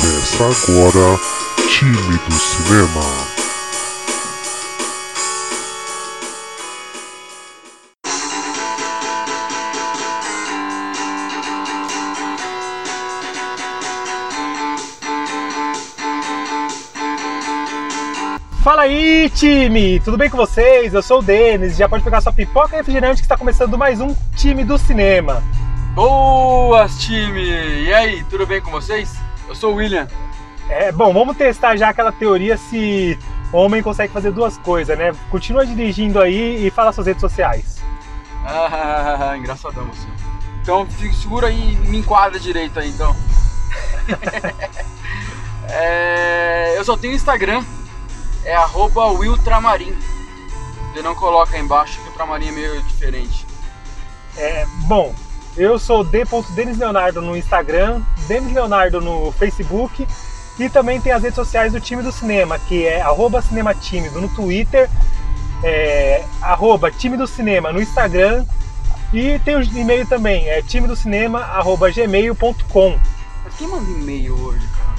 Começa agora Time do Cinema. Fala aí, time! Tudo bem com vocês? Eu sou o Denis. Já pode pegar sua pipoca e refrigerante que está começando mais um time do cinema. Boas, time! E aí, tudo bem com vocês? Eu sou o William. É, bom, vamos testar já aquela teoria se homem consegue fazer duas coisas, né? Continua dirigindo aí e fala suas redes sociais. Ah, engraçadão você. Então, segura aí e me enquadra direito aí, então. É, eu só tenho Instagram, é arroba Wiltramarim. Você não coloca aí embaixo que o Tramarim é meio diferente. É, bom, eu sou d.denis Leonardo no Instagram, Denis Leonardo no Facebook e também tem as redes sociais do time do cinema, que é arroba cinema tímido no Twitter, é, arroba time do cinema no Instagram e tem o e-mail também, é time do cinema arroba gmail.com. Mas quem manda e-mail hoje, cara?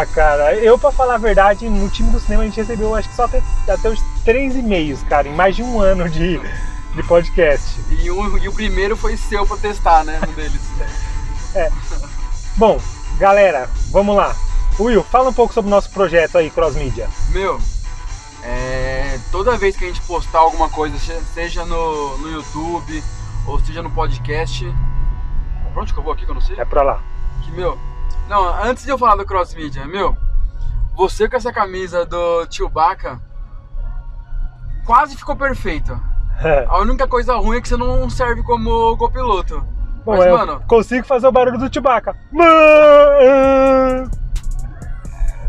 Ah, cara, eu pra falar a verdade, no time do cinema a gente recebeu acho que só até, até os três e-mails, cara, em mais de um ano de, de podcast. E, um- e o primeiro foi seu pra testar, né? Um deles. Bom, galera, vamos lá. Will, fala um pouco sobre o nosso projeto aí, Cross Media. Meu, é, toda vez que a gente postar alguma coisa, se- seja no, no YouTube ou seja no podcast. Pra onde que eu vou aqui que eu não sei? É pra lá. Que, meu. Não, antes de eu falar do cross media, meu, você com essa camisa do Chewbacca quase ficou perfeita. A única coisa ruim é que você não serve como copiloto. Bom, Mas, eu mano, consigo fazer o barulho do Chewbacca.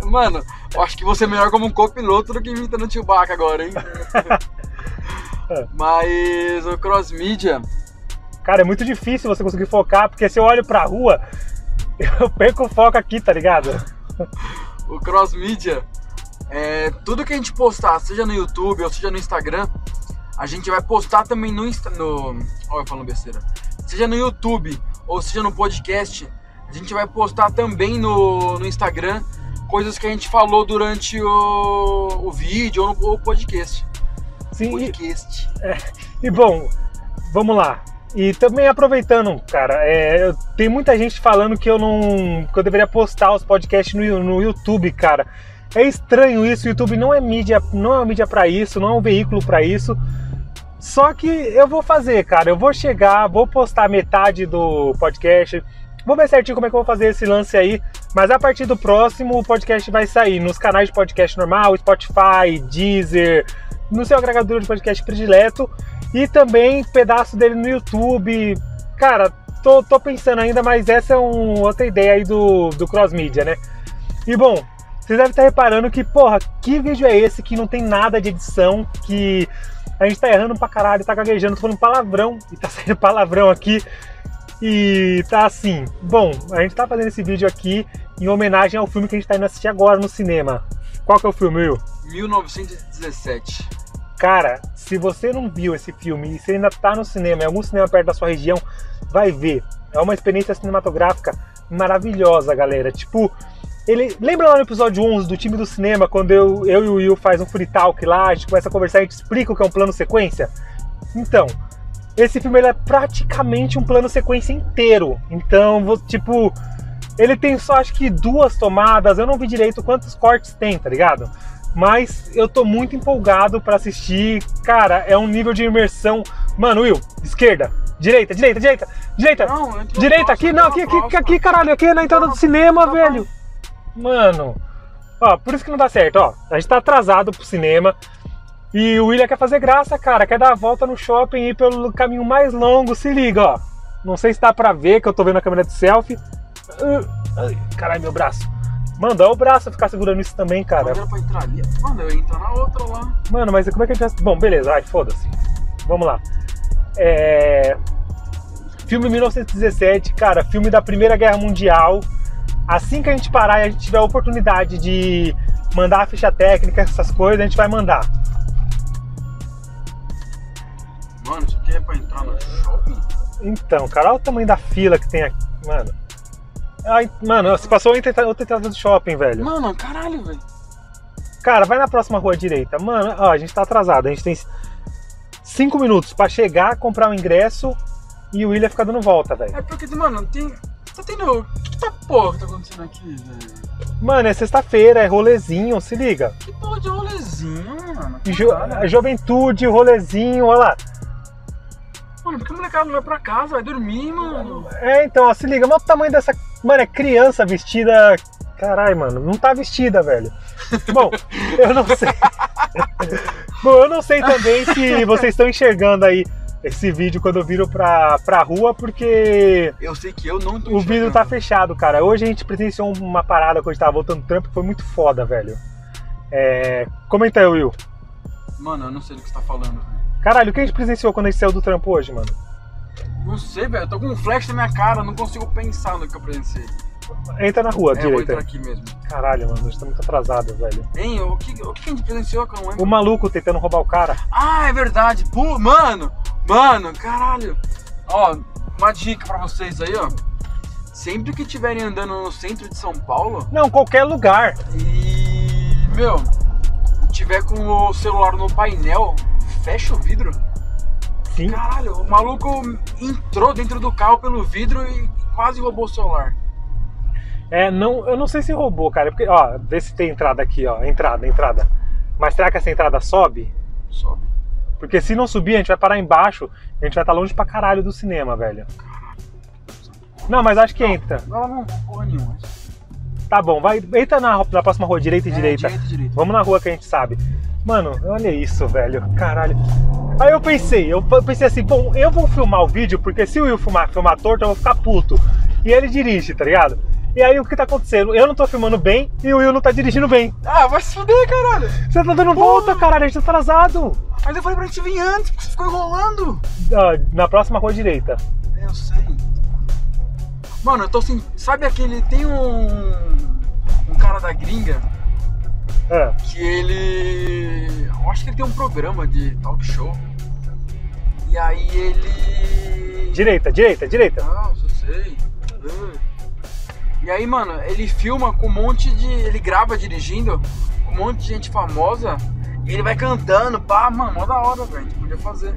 mano, eu acho que você é melhor como um copiloto do que imitando o Chewbacca agora, hein? Mas o cross media, Cara, é muito difícil você conseguir focar, porque se eu olho pra rua, eu perco o foco aqui, tá ligado? o cross media, é, tudo que a gente postar, seja no YouTube ou seja no Instagram, a gente vai postar também no Insta, no, olha eu falando besteira, seja no YouTube ou seja no podcast, a gente vai postar também no, no Instagram coisas que a gente falou durante o, o vídeo ou no ou podcast. Sim, e, Podcast. e bom, vamos lá. E também aproveitando, cara, é, eu- tem muita gente falando que eu não. que eu deveria postar os podcasts no, no YouTube, cara. É estranho isso, o YouTube não é mídia, não é uma mídia pra isso, não é um veículo pra isso. Só que eu vou fazer, cara. Eu vou chegar, vou postar metade do podcast. Vou ver certinho como é que eu vou fazer esse lance aí. Mas a partir do próximo, o podcast vai sair nos canais de podcast normal, Spotify, Deezer, no seu agregador de podcast predileto. E também pedaço dele no YouTube. Cara, tô, tô pensando ainda, mas essa é um, outra ideia aí do, do cross media, né? E bom, vocês devem estar reparando que, porra, que vídeo é esse que não tem nada de edição, que a gente tá errando pra caralho, tá gaguejando, tô falando palavrão, e tá saindo palavrão aqui. E tá assim, bom, a gente tá fazendo esse vídeo aqui em homenagem ao filme que a gente tá indo assistir agora no cinema. Qual que é o filme, Will? 1917. Cara, se você não viu esse filme e se ainda tá no cinema, em algum cinema perto da sua região, vai ver. É uma experiência cinematográfica maravilhosa, galera. Tipo, ele. Lembra lá no episódio 11 do time do cinema, quando eu, eu e o Will faz um free talk lá, a gente começa a conversar e a gente explica o que é um plano sequência? Então, esse filme é praticamente um plano sequência inteiro. Então, tipo, ele tem só acho que duas tomadas, eu não vi direito quantos cortes tem, tá ligado? Mas eu tô muito empolgado pra assistir. Cara, é um nível de imersão. Mano, Will, esquerda, direita, direita, direita, direita. Não, Direita, aqui, não, aqui, aqui, aqui, caralho, aqui na entrada do cinema, velho. Mano, ó, por isso que não dá certo, ó. A gente tá atrasado pro cinema. E o William quer fazer graça, cara. Quer dar a volta no shopping e ir pelo caminho mais longo. Se liga, ó. Não sei se dá pra ver, que eu tô vendo a câmera de selfie. Uh, ai, Caralho, meu braço. Mano, dá o braço ficar segurando isso também, cara. Era pra entrar ali. Mano, eu ia entrar na outra lá. Mano, mas como é que a gente vai... Bom, beleza, vai, foda-se. Vamos lá. É... Filme 1917, cara, filme da Primeira Guerra Mundial. Assim que a gente parar e a gente tiver a oportunidade de mandar a ficha técnica, essas coisas, a gente vai mandar. Mano, isso aqui é pra entrar no shopping? Então, cara, olha o tamanho da fila que tem aqui. Mano, Ai, mano, você passou outra entrada do shopping, velho. Mano, caralho, velho. Cara, vai na próxima rua direita. Mano, ó, a gente tá atrasado. A gente tem cinco minutos pra chegar, comprar o ingresso e o William ficar dando volta, velho. É porque, mano, tem. Tá tendo. Que, que tá porra que tá acontecendo aqui, velho? Mano, é sexta-feira, é rolezinho, se liga. Que porra de rolezinho, mano? Jo caralho. juventude, rolezinho, olha lá. Mano, por que o molecada não vai pra casa? Vai dormir, mano. É, então, ó, se liga, olha o tamanho dessa. Mano, é criança vestida. Caralho, mano, não tá vestida, velho. Bom, eu não sei. Bom, eu não sei também se vocês estão enxergando aí esse vídeo quando eu viro pra, pra rua, porque Eu sei que eu não tô o vidro tá fechado, cara. Hoje a gente presenciou uma parada quando a gente tava voltando do trampo que foi muito foda, velho. É. Comenta aí, Will. Mano, eu não sei do que você tá falando, velho. Caralho, o que a gente presenciou quando a gente saiu do trampo hoje, mano? Não sei, velho. Eu tô com um flash na minha cara, não consigo pensar no que eu presenciei. Entra na rua, É, eu vou direita. entrar aqui mesmo. Caralho, mano, a gente tá muito atrasado, velho. Hein, o que, o que a gente presenciou que eu não lembro? O maluco tentando roubar o cara. Ah, é verdade. Pô, mano, mano, caralho. Ó, uma dica pra vocês aí, ó. Sempre que estiverem andando no centro de São Paulo Não, qualquer lugar. e, meu, tiver com o celular no painel, fecha o vidro. Sim. Caralho, o maluco entrou dentro do carro pelo vidro e quase roubou o celular. É, não, eu não sei se roubou, cara. Porque, ó, vê se tem entrada aqui, ó. Entrada, entrada. Mas será que essa entrada sobe? Sobe. Porque se não subir, a gente vai parar embaixo a gente vai estar longe pra caralho do cinema, velho. Não, mas acho que entra. Não, não, porra nenhuma. Tá bom, vai. Entra na, na próxima rua, direita e É, direita. direita direita. Vamos na rua que a gente sabe. Mano, olha isso, velho. Caralho. Aí eu pensei, eu pensei assim, bom, eu vou filmar o vídeo, porque se o Will filmar, filmar torto, eu vou ficar puto. E ele dirige, tá ligado? E aí o que tá acontecendo? Eu não tô filmando bem e o Will não tá dirigindo bem. Ah, vai se fuder, caralho. Você tá dando volta, caralho, a gente tá atrasado. Mas eu falei pra gente vir antes, porque você ficou enrolando. Ah, na próxima rua direita. É, eu sei. Mano, eu tô assim. Sabe aquele. Tem um. Um cara da gringa Ah, que ele. Eu acho que ele tem um programa de talk show. E aí ele. direita, direita, direita. Não, eu sei. Ah. E aí, mano, ele filma com um monte de. Ele grava dirigindo com um monte de gente famosa. E ele vai cantando, pá, mano, mó da hora, velho. A gente podia fazer.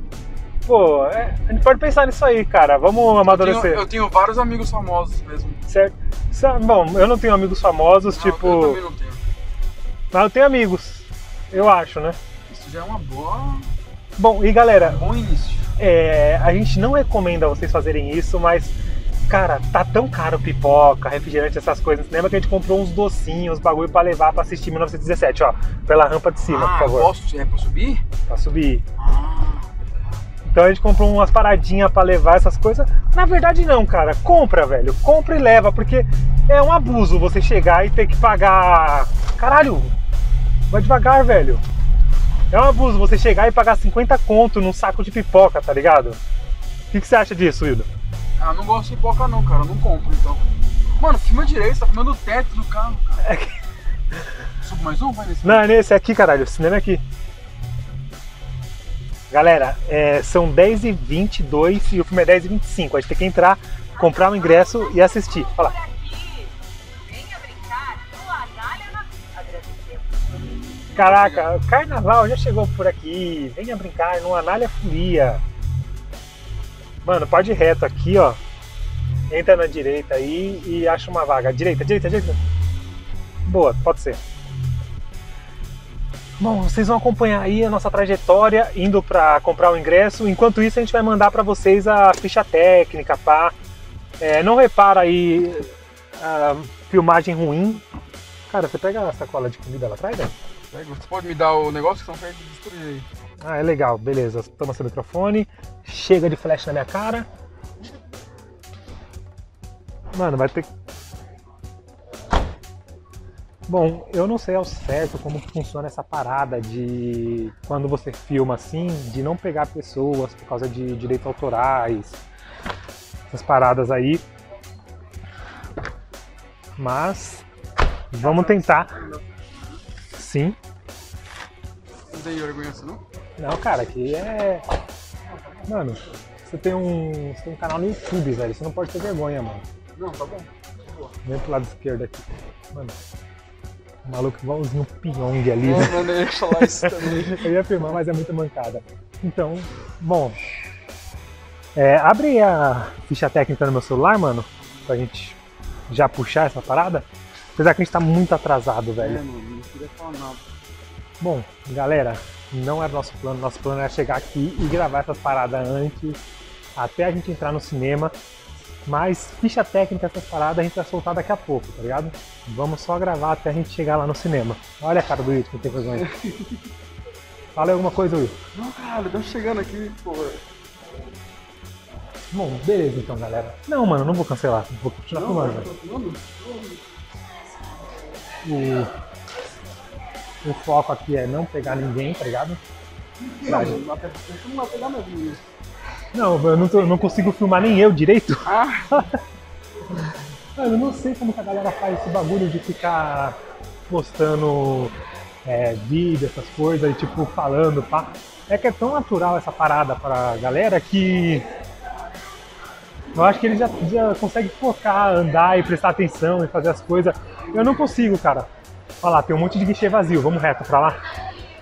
Pô, é, a gente pode pensar nisso aí, cara. Vamos Eu tenho, amadurecer. eu tenho vários amigos famosos mesmo. Certo? Bom, eu não tenho amigos famosos, Não, tipo. Eu também não tenho. Mas eu tenho amigos. Eu acho, né? Isso já é uma boa. Bom, e galera, um bom início. é, a gente não recomenda vocês fazerem isso, mas, cara, tá tão caro pipoca, refrigerante, essas coisas. Lembra que a gente comprou uns docinhos, bagulho pra levar pra assistir 1917, ó. Pela rampa de cima, ah, por favor. posso? É pra subir? Pra subir. Ah, Então a gente comprou umas paradinhas pra levar essas coisas. Na verdade, não, cara. Compra, velho. Compra e leva, porque é um abuso você chegar e ter que pagar. Caralho! Vai devagar, velho. É um abuso você chegar e pagar 50 conto num saco de pipoca, tá ligado? O que, que você acha disso, Wildo? Ah, não gosto de pipoca não, cara. Eu não compro, então. Mano, filma direito, você tá filmando o teto do carro, cara. Subo mais um? Vai nesse. Não, é nesse aqui, caralho. O cinema é aqui. Galera, é, são 10h22 e o filme é 10h25. A gente tem que entrar, comprar o ingresso e assistir. Fala. Por aqui. Venha brincar no Anália na... Agradecemos. Caraca, o carnaval já chegou por aqui. Venha brincar no Anália Folia. Mano, pode ir reto aqui, ó. Entra na direita aí e acha uma vaga. Direita, direita, direita. Boa, pode ser. Bom, vocês vão acompanhar aí a nossa trajetória indo para comprar o ingresso. Enquanto isso, a gente vai mandar para vocês a ficha técnica, pá. É, não repara aí a filmagem ruim. Cara, você pega a sacola de comida lá atrás, velho? Pega, Você pode me dar o negócio que estão perto de destruir aí. Ah, é legal, beleza. Toma seu microfone. Chega de flash na minha cara. Mano, vai ter. Bom, eu não sei ao certo como funciona essa parada de quando você filma assim, de não pegar pessoas por causa de direitos autorais, essas paradas aí. Mas vamos tentar. Sim. Não tem vergonha assim, não? Não, cara, aqui é. Mano, você tem um. Você tem um canal no YouTube, velho. Você não pode ter vergonha, mano. Não, tá bom. Vem pro lado esquerdo aqui. Mano, o maluco igualzinho o Pyong ali, É, né? mano, eu ia falar isso também. Eu ia filmar, mas é muita mancada. Então, bom. É, abre a ficha técnica no meu celular, mano, pra gente já puxar essa parada. Apesar que a gente tá muito atrasado, É, velho. mano, não queria falar nada. Bom, galera, não era nosso plano. Nosso plano era chegar aqui e gravar essas paradas antes, até a gente entrar no cinema. Mas ficha técnica essas paradas a gente vai soltar daqui a pouco, tá ligado? Vamos só gravar até a gente chegar lá no cinema. Olha a cara do Will, que não tem vergonha. Fala aí alguma coisa, Will. Não, caralho, estamos chegando aqui, pô. Bom, beleza então, galera. Não, mano, não vou cancelar. Vou continuar filmando, velho. Mano, O, o foco aqui é não pegar ninguém, tá ligado? Gente- não, até porque não vai pegar mesmo. Não, eu não, tô- não consigo filmar nem eu direito. Ah, Mano, eu não sei como que a galera faz esse bagulho de ficar postando é, vídeo, essas coisas, e tipo, falando, pá. É que é tão natural essa parada pra galera que eu acho que eles já, já conseguem focar, andar e prestar atenção e fazer as coisas. Eu não consigo, cara. Olha lá, tem um monte de guichê vazio, vamos reto pra lá.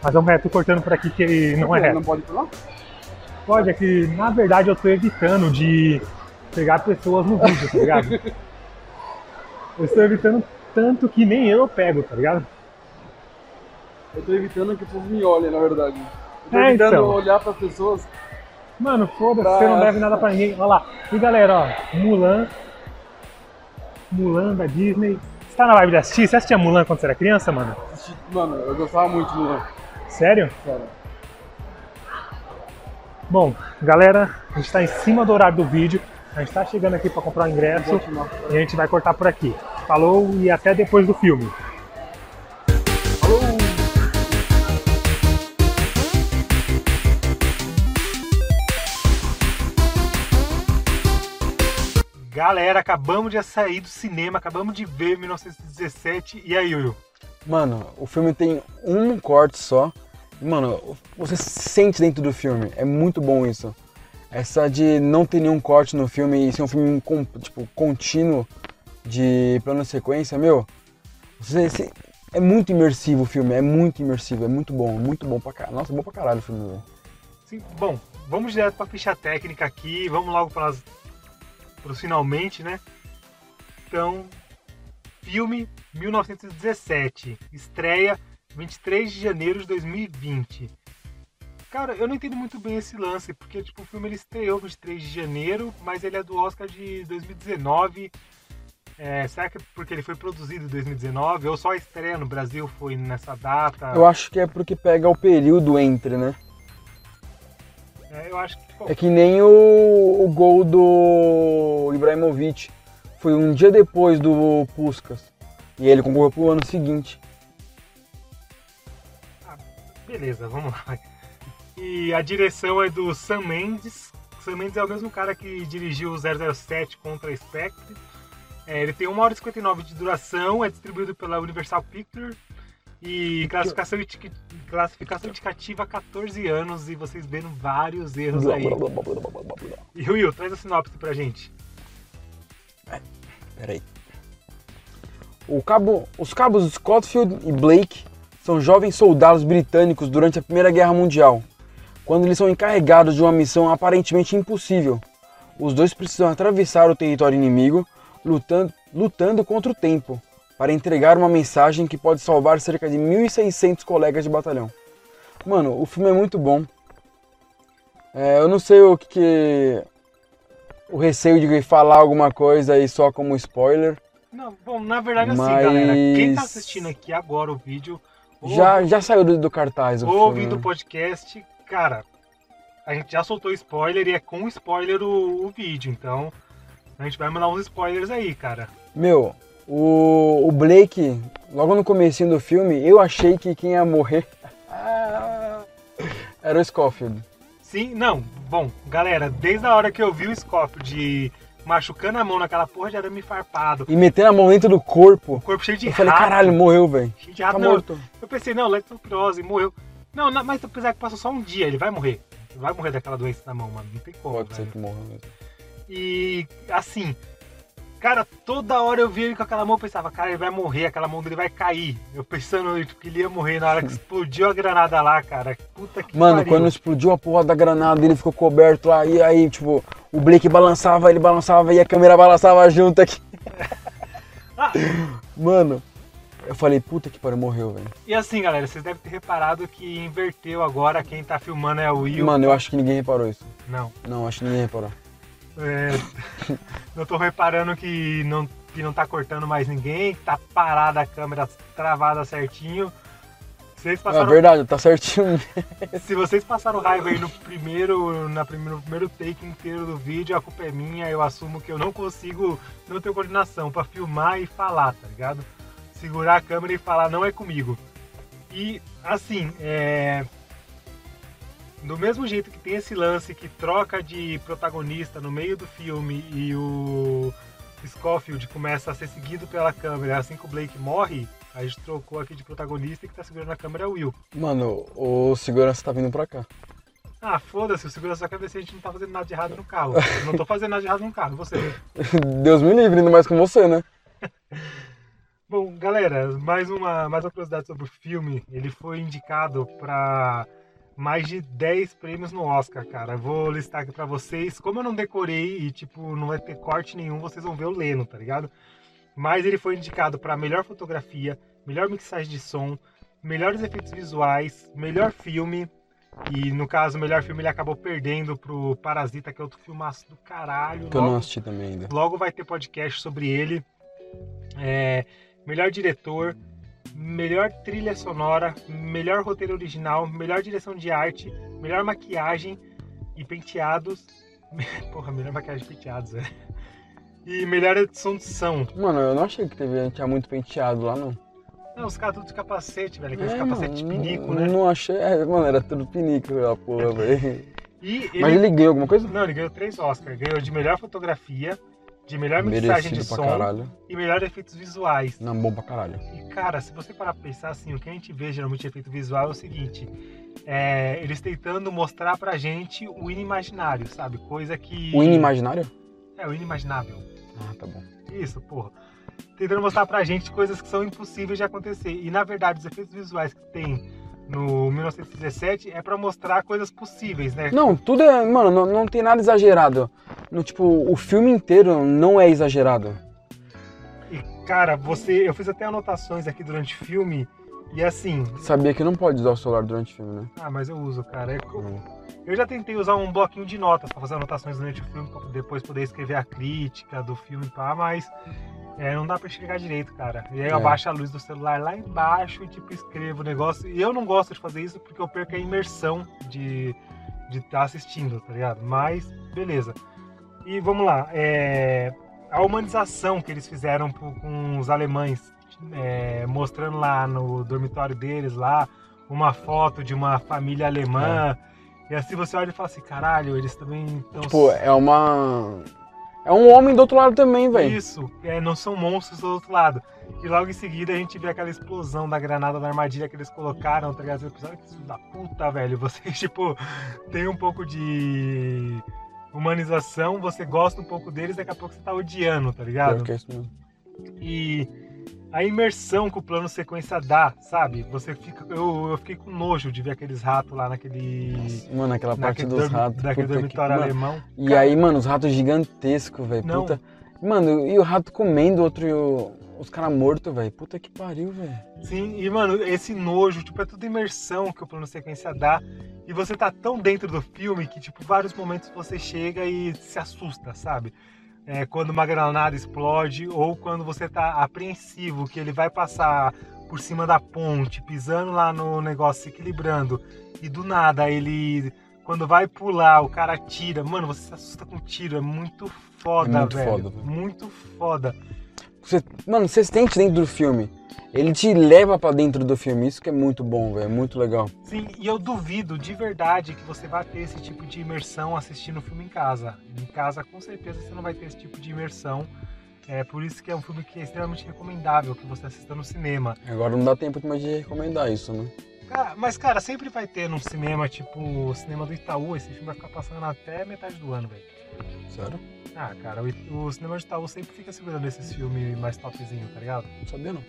Mas vamos reto cortando por aqui que não é reto. Não pode ir pra lá? Pode, é que na verdade eu tô evitando de pegar pessoas no vídeo, tá ligado? Eu estou evitando tanto que nem eu pego, tá ligado? Eu tô evitando que o povo me olhe, na verdade. Eu tô É, evitando então. olhar pras pessoas. Mano, foda-se, Pra- você não deve nada pra ninguém. Olha lá. E galera, ó, Mulan. Mulan da Disney. Você tá na vibe de assistir? Você assistia Mulan quando você era criança, mano? Mano, eu gostava muito de Mulan. Sério? Sério. Bom, galera, a gente tá em cima do horário do vídeo. A gente tá chegando aqui pra comprar o ingresso. E a gente vai cortar por aqui. Falou e até depois do filme. Galera, acabamos de sair do cinema, acabamos de ver 1917. E aí, Will? Mano, o filme tem um corte só. Mano, você se sente dentro do filme. É muito bom isso. Essa de não ter nenhum corte no filme e ser um filme tipo, contínuo de plano sequência, meu. Você, você- é muito imersivo o filme, é muito imersivo, é muito bom, muito bom pra caralho. Nossa, é bom pra caralho o filme. Sim, bom, vamos direto pra ficha técnica aqui. Vamos logo para finalmente, né? Então, filme 1917, estreia 23 de janeiro de 2020. Cara, eu não entendo muito bem esse lance, porque tipo, o filme ele estreou 23 de janeiro, mas ele é do Oscar de 2019. É, será que é porque ele foi produzido em 2019 ou só a estreia no Brasil foi nessa data? Eu acho que é porque pega o período entre, né? É, eu acho que. bom, É que nem o, o gol do Ibrahimovic. Foi um dia depois do Puskas. E ele concorreu pro ano seguinte. Beleza, vamos lá. E a direção é do Sam Mendes. Sam Mendes é o mesmo cara que dirigiu o 007 contra a Spectre. É, ele tem 1 hora e 59 de duração, é distribuído pela Universal Pictures e classificação, classificação indicativa 14 anos e vocês vendo vários erros aí. E Will, traz a sinopse pra gente. Peraí. O cabo, os cabos Scottfield e Blake são jovens soldados britânicos durante a Primeira Guerra Mundial, quando eles são encarregados de uma missão aparentemente impossível. Os dois precisam atravessar o território inimigo, lutando, lutando contra o tempo, para entregar uma mensagem que pode salvar cerca de 1.600 colegas de batalhão. Mano, o filme é muito bom. É, eu não sei o que, que o receio de falar alguma coisa aí só como spoiler. Não, bom, na verdade assim, Mas- galera, quem tá assistindo aqui agora o vídeo, ou- Já, já saiu do, do cartaz o filme. ouvindo o podcast, cara, a gente já soltou spoiler e é com spoiler o, o vídeo, então a gente vai mandar uns spoilers aí, cara. Meu, o, o Blake, logo no comecinho do filme, eu achei que quem ia morrer era o Scofield. Sim, não, bom, galera, desde a hora que eu vi o Scofield machucando a mão naquela porra de arame farpado, E metendo a mão dentro do o corpo. corpo cheio de Eu falei, rato, caralho, morreu, velho. cheio de rato, Tá não, morto. eu pensei, não, leptospirose, morreu. Não, não, mas apesar que passou só um dia, ele vai morrer. Ele vai morrer daquela doença na mão, mano, não tem como, Pode ser que morra mesmo. E assim, Cara, toda hora eu via ele com aquela mão, eu pensava, cara, ele vai morrer, aquela mão dele vai cair. Eu pensando que ele ia morrer na hora que explodiu a granada lá, cara. Puta que Mano, pariu. quando explodiu a porra da granada, ele ficou coberto lá, e aí, tipo, o Blake balançava, ele balançava e a câmera balançava junto aqui. Ah. Mano, eu falei, puta que pariu, morreu, velho. E assim, galera, vocês devem ter reparado que inverteu agora, quem tá filmando é o Will. Mano, eu acho que ninguém reparou isso. Não. Não, acho que ninguém reparou. É, eu tô reparando que não, que não tá cortando mais ninguém, que tá parada a câmera travada certinho. Vocês É passaram, verdade, tá certinho. se vocês passaram raiva aí no primeiro, na primeiro, no primeiro take inteiro do vídeo, a culpa é minha, eu assumo que eu não consigo, não tenho coordenação pra filmar e falar, tá ligado? Segurar a câmera e falar não é comigo. E assim, é, do mesmo jeito que tem esse lance que troca de protagonista no meio do filme e o Scofield começa a ser seguido pela câmera assim que o Blake morre, a gente trocou aqui de protagonista e que tá segurando a câmera é o Will. Mano, o segurança tá vindo pra cá. Ah, foda-se, o segurança ver se a gente não tá fazendo nada de errado no carro. Eu não tô fazendo nada de errado no carro, você. Deus me livre, indo mais com você, né? Bom, galera, mais uma, mais uma curiosidade sobre o filme. Ele foi indicado para mais de 10 prêmios no Oscar, cara. Eu vou listar aqui pra vocês. Como eu não decorei e, tipo, não vai ter corte nenhum, vocês vão ver eu lendo, tá ligado? Mas ele foi indicado para melhor fotografia, melhor mixagem de som, melhores efeitos visuais, melhor filme. E no caso, o melhor filme ele acabou perdendo pro Parasita, que é outro filmaço do caralho. Que eu não Logo- assisti também ainda. Logo vai ter podcast sobre ele. É, melhor diretor, melhor trilha sonora, melhor roteiro original, melhor direção de arte, melhor maquiagem e penteados. Porra, melhor maquiagem e penteados, é. E melhor edição de som. Mano, eu não achei que teve, tinha muito penteado lá, não. Não, os caras tudo de capacete, velho. Aqueles É, de pinico, não, né? Não achei. é, mano, era tudo pinico a porra, velho. Mas ele ganhou alguma coisa? Não, ele ganhou três Oscars. Ganhou de melhor fotografia, de melhor mixagem de som caralho. e melhor efeitos visuais. Não, bom pra caralho. E cara, se você parar pra pensar assim, o que a gente vê geralmente de efeito visual é o seguinte: é, eles tentando mostrar pra gente o inimaginário, sabe? Coisa que. O inimaginário? É, o inimaginável. Ah, tá bom. Isso, porra. Tentando mostrar pra gente coisas que são impossíveis de acontecer. E na verdade, os efeitos visuais que tem no 1917 é pra mostrar coisas possíveis, né? Não, tudo é. Mano, não, não tem nada exagerado. No, tipo, o filme inteiro não é exagerado. E cara, você. Eu fiz até anotações aqui durante o filme. E assim. Sabia que não pode usar o celular durante o filme, né? Ah, mas eu uso, cara. É, Hum. Eu já tentei usar um bloquinho de notas pra fazer anotações durante o filme, pra depois poder escrever a crítica do filme e pá, mas é, não dá pra enxergar direito, cara. E aí eu É. abaixo a luz do celular lá embaixo e tipo escrevo o negócio. E eu não gosto de fazer isso porque eu perco a imersão de de estar assistindo, tá ligado? Mas beleza. E vamos lá, é, a humanização que eles fizeram com os alemães, é, mostrando lá no dormitório deles lá uma foto de uma família alemã. E assim você olha e fala assim, caralho, eles também estão. Tipo, é uma. É um homem do outro lado também, velho. Isso, é, não são monstros do outro lado. E logo em seguida a gente vê aquela explosão da granada da armadilha que eles colocaram, tá ligado? Você que da puta, velho. Vocês, tipo, tem um pouco de humanização, você gosta um pouco deles, daqui a pouco você tá odiando, tá ligado? Pior que é isso mesmo. E a imersão que o plano sequência dá, sabe? Você fica. Eu, eu fiquei com nojo de ver aqueles ratos lá naquele. Mano, aquela parte dos dormi- ratos. Daquele que- dormitório mano, alemão. E aí, mano, os ratos gigantescos, velho. Puta. Mano, e o rato comendo outro e o- os caras mortos, velho. Puta que pariu, velho. Sim, e mano, esse nojo, tipo, é tudo imersão que o plano sequência dá. E você tá tão dentro do filme que, tipo, vários momentos você chega e se assusta, sabe? É, quando uma granada explode ou quando você tá apreensivo que ele vai passar por cima da ponte, pisando lá no negócio, se equilibrando. E do nada ele. Quando vai pular, o cara tira. Mano, você se assusta com tiro. É muito foda, É muito velho. foda, velho. Muito foda. Você, mano, você sente dentro do filme. Ele te leva pra dentro do filme. Isso que é muito bom, velho. É muito legal. Sim, e eu duvido de verdade que você vai ter esse tipo de imersão assistindo o filme em casa. Em casa, com certeza, você não vai ter esse tipo de imersão. É por isso que é um filme que é extremamente recomendável que você assista no cinema. Agora não dá tempo mais de recomendar isso, né? Cara, mas, cara, sempre vai ter num cinema, tipo, o cinema do Itaú, esse filme vai ficar passando até metade do ano, velho. Sério? Ah, cara, o, o cinema do Itaú sempre fica segurando esses filmes mais topzinho, tá ligado? Não sabia não.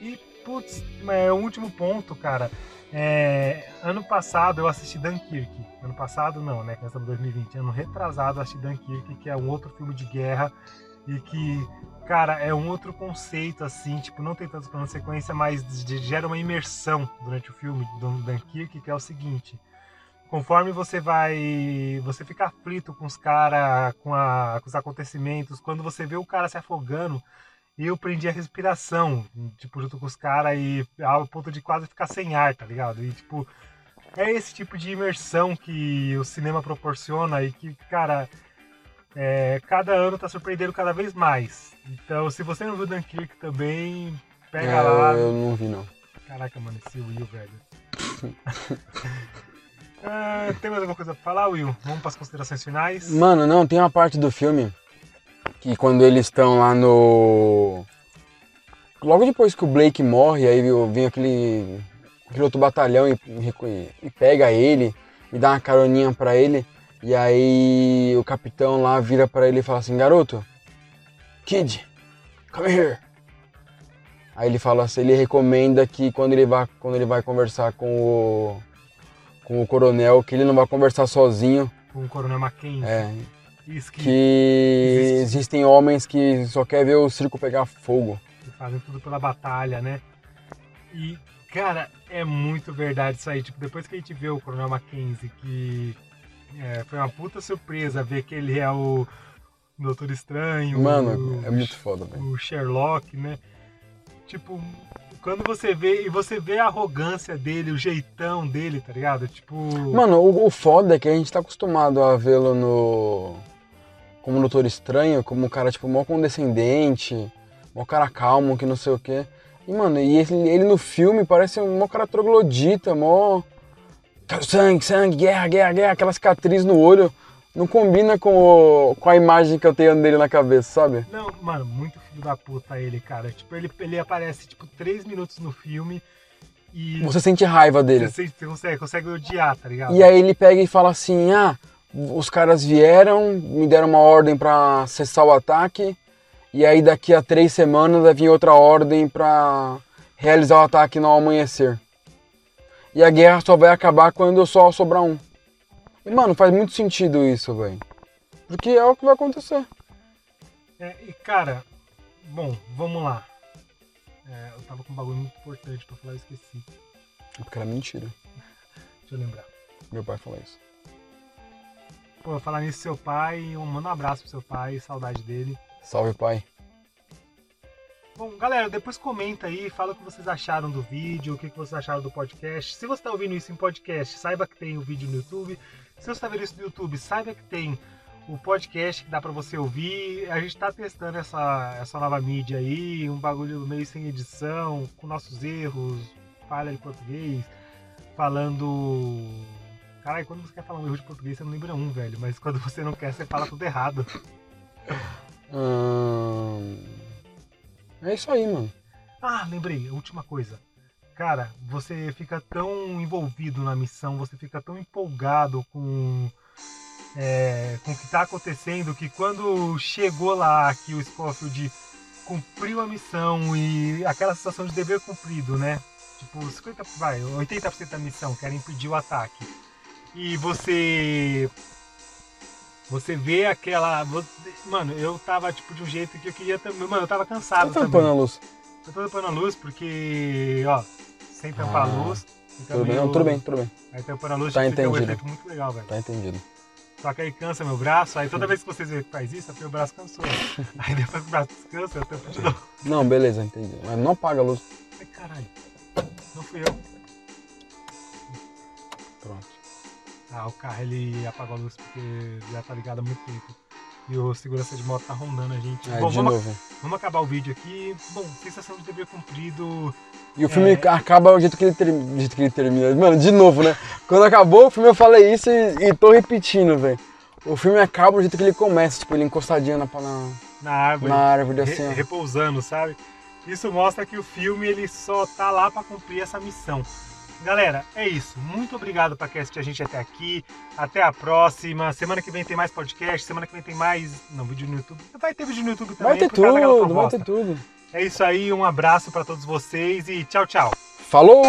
E, putz, é, o último ponto, cara. É, ano passado eu assisti Dunkirk. Ano passado não, né? Que nós estamos em 2020. Ano retrasado eu assisti Dunkirk, que é um outro filme de guerra e que, cara, é um outro conceito, assim, tipo, não tem tantos planos de sequência, mas gera uma imersão durante o filme do Dunkirk, que é o seguinte. Conforme você vai. Você fica aflito com os caras, com, a- com os acontecimentos, quando você vê o cara se afogando, eu prendi a respiração, tipo, junto com os caras e ao ponto de quase ficar sem ar, tá ligado? E, tipo, é esse tipo de imersão que o cinema proporciona e que, cara, é, cada ano tá surpreendendo cada vez mais. Então, se você não viu Dunkirk também, pega É, lá. eu não vi não. Caraca, mano, esse Will, velho. Ah, tem mais alguma coisa pra falar, Will? Vamos pras considerações finais? Mano, não, tem uma parte do filme que quando eles estão lá no. Logo depois que o Blake morre, aí vem aquele, aquele outro batalhão e, e- e pega ele e dá uma caroninha pra ele. E aí o capitão lá vira pra ele e fala assim: Garoto, Kid, come here. Aí ele fala assim: ele recomenda que quando ele vai, quando ele vai conversar com o, com o coronel, que ele não vai conversar sozinho. Com o Coronel Mackenzie. É, Isso que, que Existe. existem homens que só querem ver o circo pegar fogo. que fazem tudo pela batalha, né? E, cara, é muito verdade isso aí. Tipo, depois que a gente vê o Coronel Mackenzie, que é, foi uma puta surpresa ver que ele é o Doutor Estranho, Mano, o, é muito foda, velho. o Sherlock, né? Tipo, quando você vê, e você vê a arrogância dele, o jeitão dele, tá ligado? Tipo, Mano, o, o foda é que a gente tá acostumado a vê-lo no. como Doutor Estranho, como um cara, tipo, mó condescendente, mó cara calmo, que não sei o quê. E, mano, e ele, ele no filme parece um mó cara troglodita, mó. Sangue, sangue, guerra, guerra, guerra, aquela cicatriz no olho. Não combina com, o- com a imagem que eu tenho dele na cabeça, sabe? Não, mano, muito filho da puta ele, cara. Tipo, ele, ele aparece, tipo, três minutos no filme e Você sente raiva dele. você, você consegue, consegue odiar, tá ligado? E aí ele pega e fala assim: ah, os caras vieram, me deram uma ordem pra cessar o ataque, e aí daqui a três semanas vai vir outra ordem pra realizar o ataque no amanhecer. E a guerra só vai acabar quando só sobrar um. E mano, faz muito sentido isso, velho. Porque é o que vai acontecer. É, e cara, bom, vamos lá. É, eu tava com um bagulho muito importante pra falar, eu esqueci. Porque era mentira. Deixa eu lembrar. Meu pai falou isso. Pô, falar nisso, seu pai, um, manda um abraço pro seu pai, saudade dele. Salve, pai. Bom, galera, depois comenta aí, fala o que vocês acharam do vídeo, o que vocês acharam do podcast. Se você está ouvindo isso em podcast, saiba que tem o vídeo no YouTube. Se você está vendo isso no YouTube, saiba que tem o podcast que dá para você ouvir. A gente está testando essa, essa nova mídia aí, um bagulho meio sem edição, com nossos erros, falha de português, falando. Caralho, quando você quer falar um erro de português, você não lembra um, velho. Mas quando você não quer, você fala tudo errado. Hum... É isso aí, mano. Ah, lembrei, última coisa. Cara, você fica tão envolvido na missão, você fica tão empolgado com, é, com o que tá acontecendo, que quando chegou lá que o Scofield cumpriu a missão e aquela sensação de dever cumprido, né? Tipo, 50, vai, 80% da missão, que era impedir o ataque. E você. Você vê aquela. Mano, eu tava tipo de um jeito que eu queria também. Mano, eu tava cansado Tá tampando a luz. Eu tô tampando a luz porque, ó, sem tampar Ah, a luz. Tudo bem, não, tudo bem, tudo bem. Aí tampando a luz Tá fica um entendido. efeito muito legal, velho. Tá entendido. Só que aí cansa meu braço, aí toda vez que vocês veem que faz isso, é porque o braço cansou. aí depois que o braço descansa, eu tampo de novo. Não, beleza, entendi. Mas não apaga a luz. Ai, caralho. Não fui eu. Pronto. Ah, o carro ele apagou a luz porque já tá ligado há muito tempo. E o segurança de moto tá rondando a gente. Aí, Bom, de vamos, novo. vamos acabar o vídeo aqui. Bom, sensação de dever cumprido. E o filme É. acaba do jeito que ele, ter... do jeito que ele termina. Mano, de novo, né? Quando acabou o filme eu falei isso e, e tô repetindo, velho. O filme acaba do jeito que ele começa, tipo, ele encostadinho na, na, Na árvore. na árvore, re- assim, ó. repousando, sabe? Isso mostra que o filme ele só tá lá pra cumprir essa missão. Galera, é isso. Muito obrigado para assistir a gente até aqui. Até a próxima. Semana que vem tem mais podcast. Semana que vem tem mais. Não, vídeo no YouTube. Vai ter vídeo no YouTube também. Vai ter tudo, vai ter tudo. É isso aí. Um abraço para todos vocês e tchau, tchau. Falou!